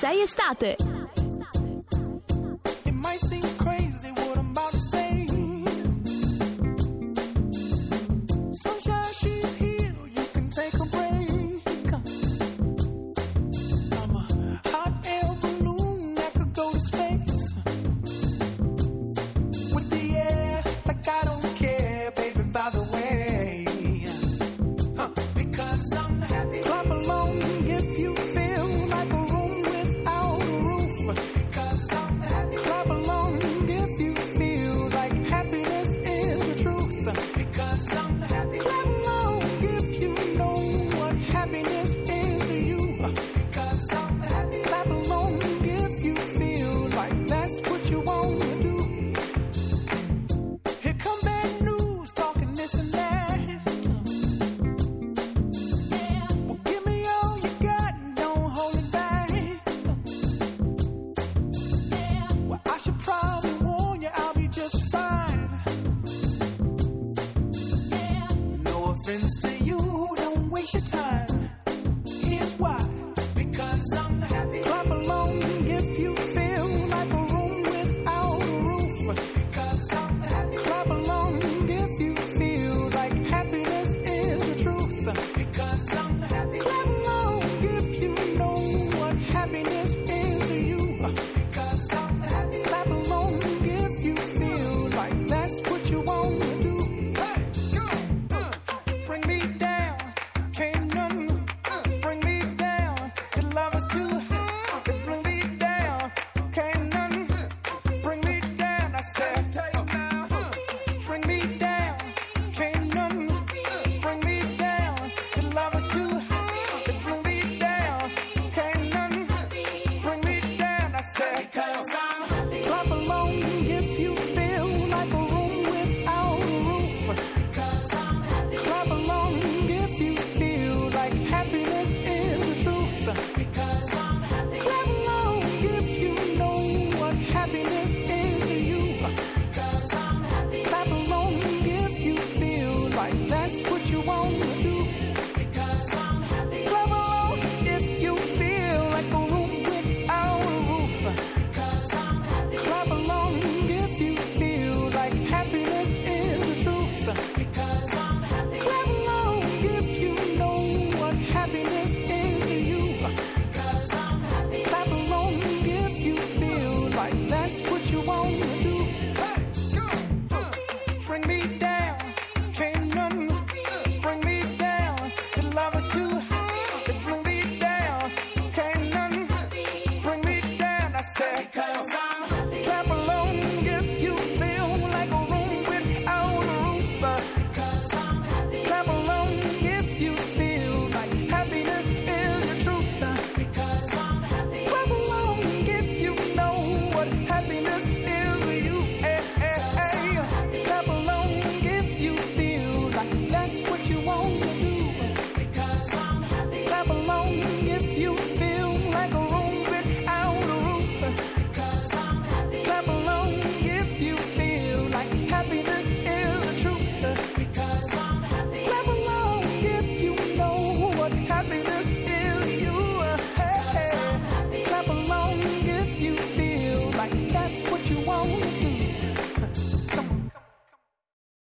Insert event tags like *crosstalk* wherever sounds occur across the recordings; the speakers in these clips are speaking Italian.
sei estate.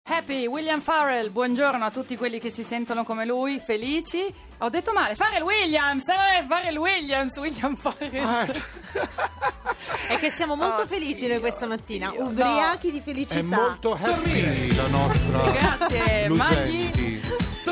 Happy William Farrell, buongiorno a tutti quelli che si sentono come lui, felici. Ho detto male, Farrell Williams, eh, Farrell Williams, William Farrell. Ah. *laughs* È che siamo molto oh, felici noi questa mattina, ubriachi di felicità. È molto happy la nostra Grazie, Magli.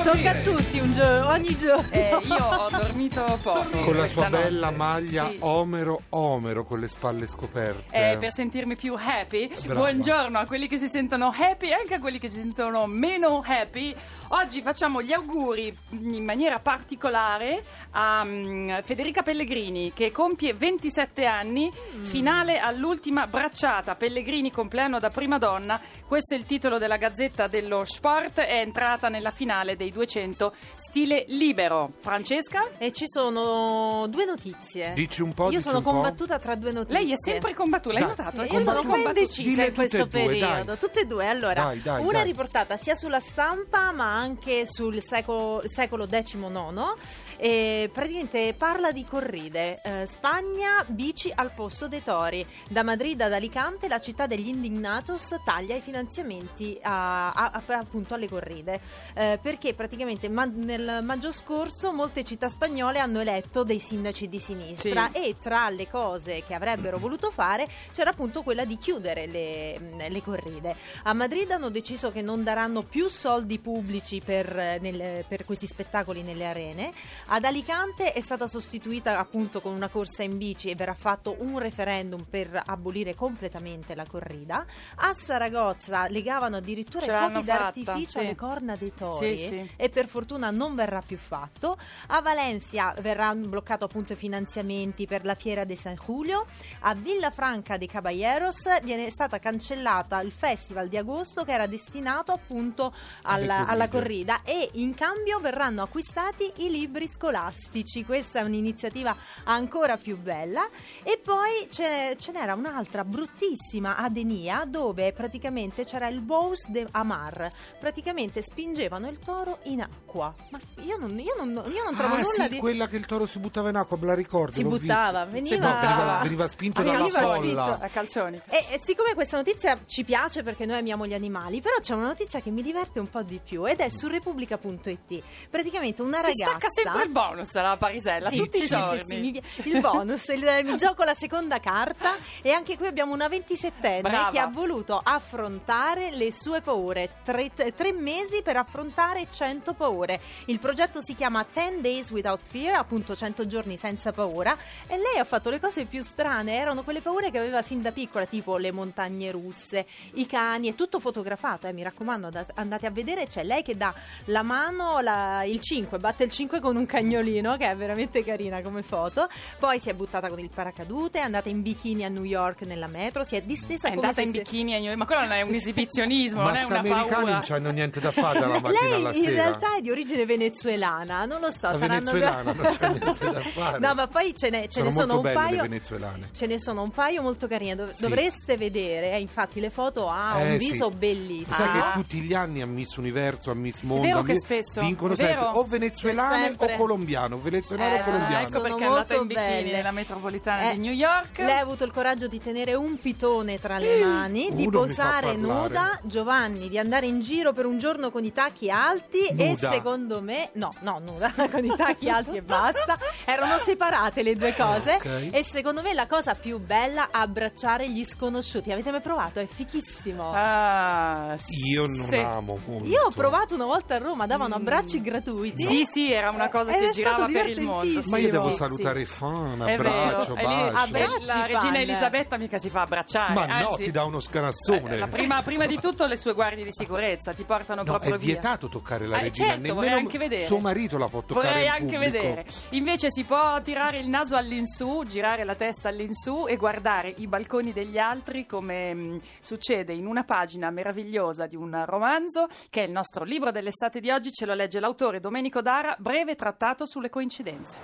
Tocca a tutti un giorno, ogni giorno. Eh, io ho dormito *laughs* poco. Con la sua notte. bella maglia sì. Omero Omero con le spalle scoperte. Eh, per sentirmi più happy. Brava. Buongiorno a quelli che si sentono happy e anche a quelli che si sentono meno happy. Oggi facciamo gli auguri in maniera particolare a mm, Federica Pellegrini che compie 27 anni, mm. finale all'ultima bracciata. Pellegrini compleanno da prima donna. Questo è il titolo della gazzetta dello sport. È entrata nella finale dei 200 stile libero. Francesca? E ci sono due notizie. Dici un po'. Io sono combattuta po'. tra due notizie. Lei è sempre combattuta, l'hai notato? Sì, io sono combattuta in questo due, periodo. Dai. Tutte e due. Allora, dai, dai, una riportata sia sulla stampa ma anche sul secolo, secolo XIX. E praticamente parla di corride. Eh, Spagna, bici al posto dei tori. Da Madrid ad Alicante, la città degli indignatos taglia i finanziamenti a, a, appunto alle corride. Eh, perché praticamente ma- nel maggio scorso molte città spagnole hanno eletto dei sindaci di sinistra Sì. e tra le cose che avrebbero voluto fare c'era appunto quella di chiudere le, le corride. A Madrid hanno deciso che non daranno più soldi pubblici per, nelle- per questi spettacoli nelle arene. Ad Alicante è stata sostituita appunto con una corsa in bici e verrà fatto un referendum per abolire completamente la corrida. A Saragozza legavano addirittura Ce i fuochi fatta, d'artificio sì. alle corna dei tori Sì, sì. E per fortuna non verrà più fatto. A Valencia verranno bloccato appunto i finanziamenti per la fiera di San Julio. A Villafranca de Caballeros viene stata cancellata il festival di agosto che era destinato appunto alla, alla corrida e in cambio verranno acquistati i libri scolastici. Questa è un'iniziativa ancora più bella. E poi ce, ce n'era un'altra bruttissima a Denia dove praticamente c'era il Bous de Amar. Praticamente spingevano il toro in acqua. Ma io non, io non, io non trovo ah, nulla sì, di... quella che il toro si buttava in acqua, me la ricordo. Si buttava, veniva- No, veniva, veniva spinto Veniva dalla spinto. folla. A calcioni. E, e siccome questa notizia ci piace perché noi amiamo gli animali, però c'è una notizia che mi diverte un po' di più ed è su Repubblica.it. Praticamente una Si ragazza. stacca sempre il bonus alla Parisella, Sì, tutti sì, i giorni. sì, sì, mi pi- il bonus, il- mi gioco la seconda carta e anche qui abbiamo una 27enne Brava. che ha voluto affrontare le sue paure. Tre, tre mesi per affrontare 100 paure. Il progetto si chiama 10 Days Without Fear, appunto 100 giorni senza paura e lei ha fatto le cose più strane, erano quelle paure che aveva sin da piccola, tipo le montagne russe, i cani, è tutto fotografato, eh, mi raccomando, da- andate a vedere, c'è lei che dà la mano, la- il 5, batte il 5 con un cagnolino, che è veramente carina come foto, poi si è buttata con il paracadute, è andata in bikini a New York nella metro, si è distesa È come andata se in bikini a New York, ma quello non è un *laughs* esibizionismo, non Ma è una americani paura. non c'hanno niente da fare dalla *laughs* mattina lei alla in realtà è di origine venezuelana, non lo so, La saranno venezuelana non c'è niente da *laughs* fare. No, ma poi ce ne, ce sono ne sono molto un belle paio. le venezuelane. Ce ne sono un paio molto carine. dov- Sì. Dovreste vedere, eh, infatti, le foto ha Eh, un sì. viso bellissimo. Sai Ah. che tutti gli anni a Miss Universo, a Miss Mondo, vero a che spesso? vincono È vero? sempre o venezuelane Sempre. o colombiano, venezuelano Eh, o colombiano. ecco perché sono è andata in molto bikini belle. nella metropolitana Eh, di New York. Lei ha avuto il coraggio di tenere un pitone tra le mani, di posare nuda, Giovanni, di andare in giro per un giorno con i tacchi alti e secondo me, no, no, nuda, *laughs* con i tacchi alti e basta. Erano separate le due cose Ok. e secondo me la cosa più bella abbracciare gli sconosciuti. Avete mai provato? È fichissimo. Ah, Io non sì. amo molto. Io ho provato una volta a Roma, davano abbracci gratuiti. Sì, sì, era una cosa Ed che è girava per il mondo. Ma io devo Sì, salutare sì. fan, È abbraccio, bacio. Abbracci, la fan. regina Elisabetta mica si fa abbracciare. Ma no, anzi, ti dà uno scanassone. eh, prima, prima di tutto le sue guardie di sicurezza ti portano No, proprio è via. vietato toccare la Eh, regina, certo, vorrei nemmeno anche vedere. suo marito la può toccare Vorrei in anche pubblico. vedere. Invece si può tirare il naso all'insù, girare la testa all'insù e guardare i balconi degli altri come mh, succede in una pagina meravigliosa di un romanzo che è il nostro libro dell'estate di oggi, ce lo legge l'autore Domenico Dara, breve trattato sulle coincidenze.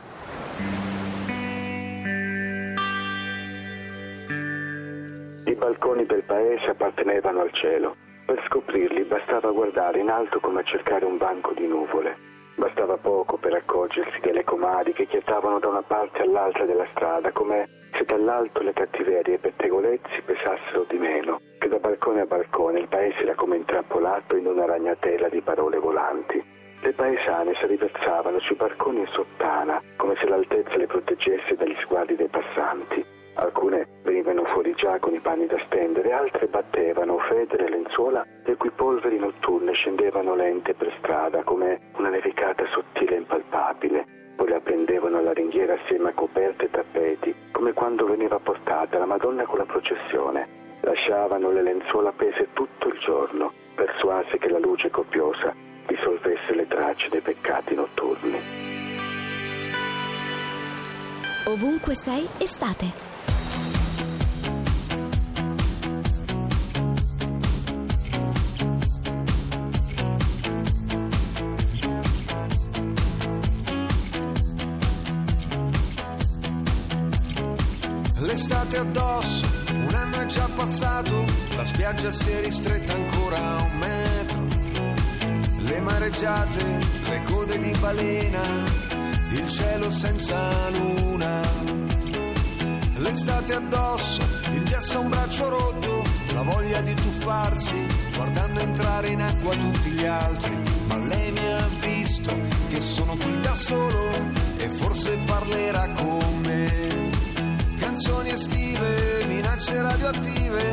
I balconi del paese appartenevano al cielo. Per scoprirli bastava guardare in alto come a cercare un banco di nuvole. Bastava poco per accorgersi delle comari che chiattavano da una parte all'altra della strada, come se dall'alto le cattiverie e i pettegolezzi pesassero di meno, che da balcone a balcone il paese era come intrappolato in una ragnatela di parole volanti. Le paesane si riversavano sui barconi in sottana, come se l'altezza le proteggesse dagli sguardi dei passanti. Alcune venivano fuori già con i panni da stendere, altre battevano federe lenzuola le cui polveri notturne scendevano lente per strada come una nevicata sottile e impalpabile. Poi le appendevano alla ringhiera assieme a coperte e tappeti, come quando veniva portata la Madonna con la processione. Lasciavano le lenzuola appese tutto il giorno, persuase che la luce copiosa dissolvesse le tracce dei peccati notturni. Ovunque sei, estate. Passato, la spiaggia si è ristretta ancora a un metro. Le mare ombreggiate, le code di balena, il cielo senza luna. L'estate addosso, il gesso a un braccio rotto, la voglia di tuffarsi, guardando entrare in acqua tutti gli altri. Ma lei mi ha visto che sono qui da solo e forse parlerà con me. Canzoni estive, minacce radioattive,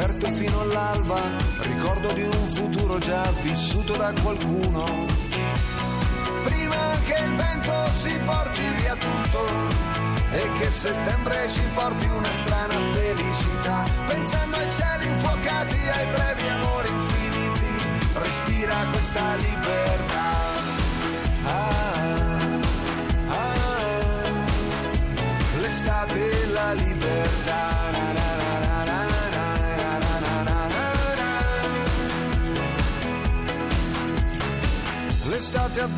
aperto fino all'alba, ricordo di un futuro già vissuto da qualcuno. Prima che il vento si porti via tutto e che settembre ci porti una strana felicità, pensando ai cieli infuocati, ai brevi amori infiniti, respira questa libertà. Ah,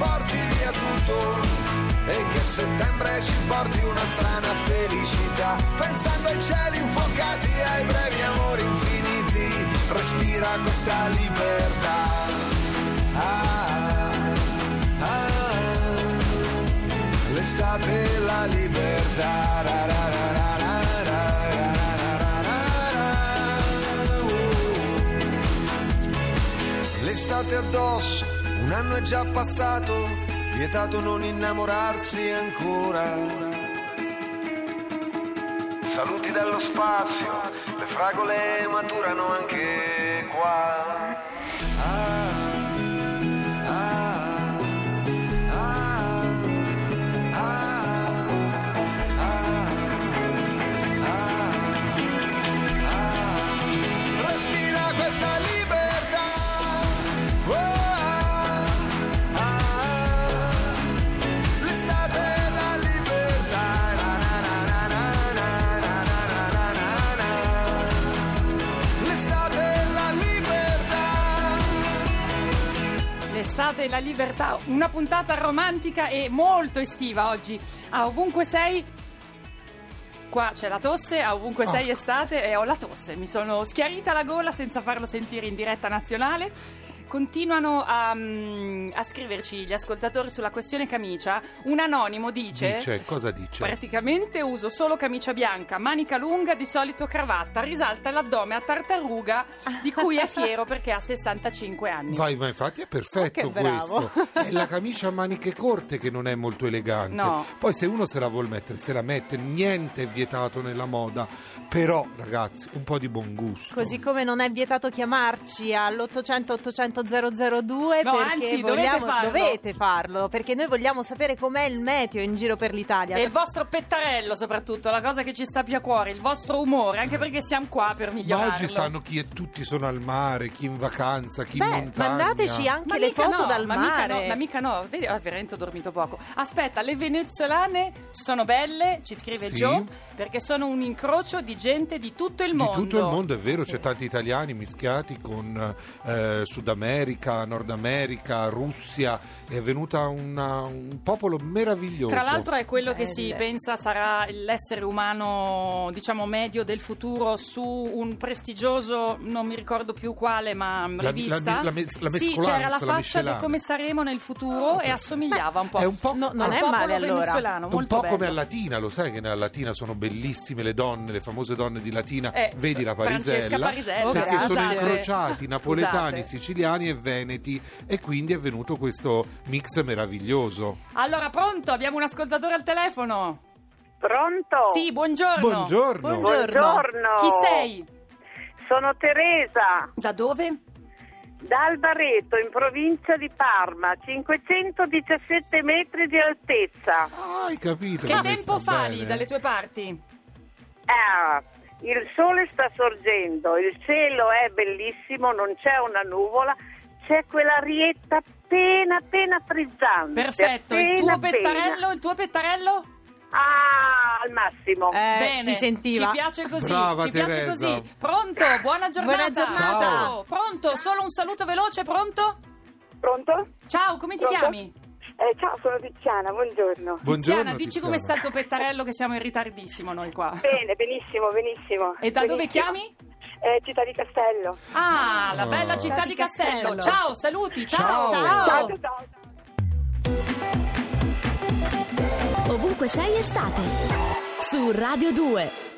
porti via tutto e che settembre ci porti una strana felicità, pensando ai cieli infuocati, ai brevi amori infiniti, respira questa libertà. Ah, ah, ah, L'estate e la libertà. Ra, ra, ra, ra. L'estate addosso un anno è già passato, vietato non innamorarsi ancora. Saluti dallo spazio, le fragole maturano anche qua. Ah, L'estate e la libertà, una puntata romantica e molto estiva oggi. A ovunque sei. Qua c'è la tosse, a ovunque sei Oh. estate e ho la tosse. Mi sono schiarita la gola senza farlo sentire in diretta nazionale. Continuano a, mm, a scriverci gli ascoltatori sulla questione camicia. Un anonimo dice: Dice, cosa dice? Praticamente uso solo camicia bianca, manica lunga, di solito cravatta. Risalta l'addome a tartaruga, di cui è fiero perché ha 65 anni. Vai, ma infatti è perfetto Ma che bravo. questo. È la camicia a maniche corte che non è molto elegante. No. Poi se uno se la vuol mettere, se la mette, niente è vietato nella moda. Però, ragazzi, un po' di buon gusto. Così come non è vietato chiamarci all'800 800 002 No, perché anzi, dovete vogliamo, farlo. dovete farlo perché noi vogliamo sapere com'è il meteo in giro per l'Italia. E il vostro pettarello, soprattutto, la cosa che ci sta più a cuore, il vostro umore, anche perché siamo qua per Ma migliorarlo. oggi stanno chi tutti sono al mare, chi in vacanza, chi in Beh, montagna. mandateci anche Ma le foto no, dal ma mare. Mica no, ma mica no, vedi, ah, veramente ho dormito poco. Aspetta, le venezuelane sono belle, ci scrive Sì. Joe, perché sono un incrocio di gente di tutto il Di mondo. tutto il mondo, è vero, c'è tanti italiani mischiati con eh, Sud America, Nord America, Russia, è venuta una- un popolo meraviglioso. Tra l'altro è quello che Belle. si pensa sarà l'essere umano, diciamo, medio del futuro su un prestigioso, non mi ricordo più quale, ma La- rivista. la- la me- la sì, c'era la la faccia di come saremo nel futuro e assomigliava un po'. È un po', No, non al è male, allora. venezuelano, un po' bello. come a Latina, lo sai che nella Latina sono bellissime le donne, le famose donne di Latina, Eh, vedi la Francesca Parisella, Parisella, Oh, perché sono grazie. incrociati napoletani, Scusate. siciliani e veneti e quindi è venuto questo mix meraviglioso. Allora, pronto? Abbiamo un ascoltatore al telefono. Pronto? Sì, buongiorno. Buongiorno. Buongiorno. Buongiorno. Chi sei? Sono Teresa Da dove? Dal Barreto, in provincia di Parma, 517 metri di altezza. Ah, hai capito. Che tempo fa lì dalle tue parti? Eh, il sole sta sorgendo, il cielo è bellissimo, non c'è una nuvola, c'è quell'arietta appena appena frizzante. Perfetto, il appena, tuo appena. pettarello, il tuo pettarello? Ah, al massimo. Eh, Bene, si sentiva. Ci piace così, Brava, ci piace Teresa. così. Pronto? Buona giornata. Buona giornata. Ciao. Pronto? Solo un saluto veloce, pronto? Pronto? Ciao, come ti Pronto? chiami? Eh, ciao, sono Tiziana, buongiorno. Buongiorno, Tiziana, dici Tiziana. come sta il tuo pettarello che siamo in ritardissimo noi qua. Bene, benissimo, benissimo. E da dove Benissimo. chiami? Eh, Città di Castello. Ah, la bella città di Castello. Castello. Ciao, saluti, ciao. Ciao. Ciao, ciao, ciao. Ovunque sei estate. Su Radio 2.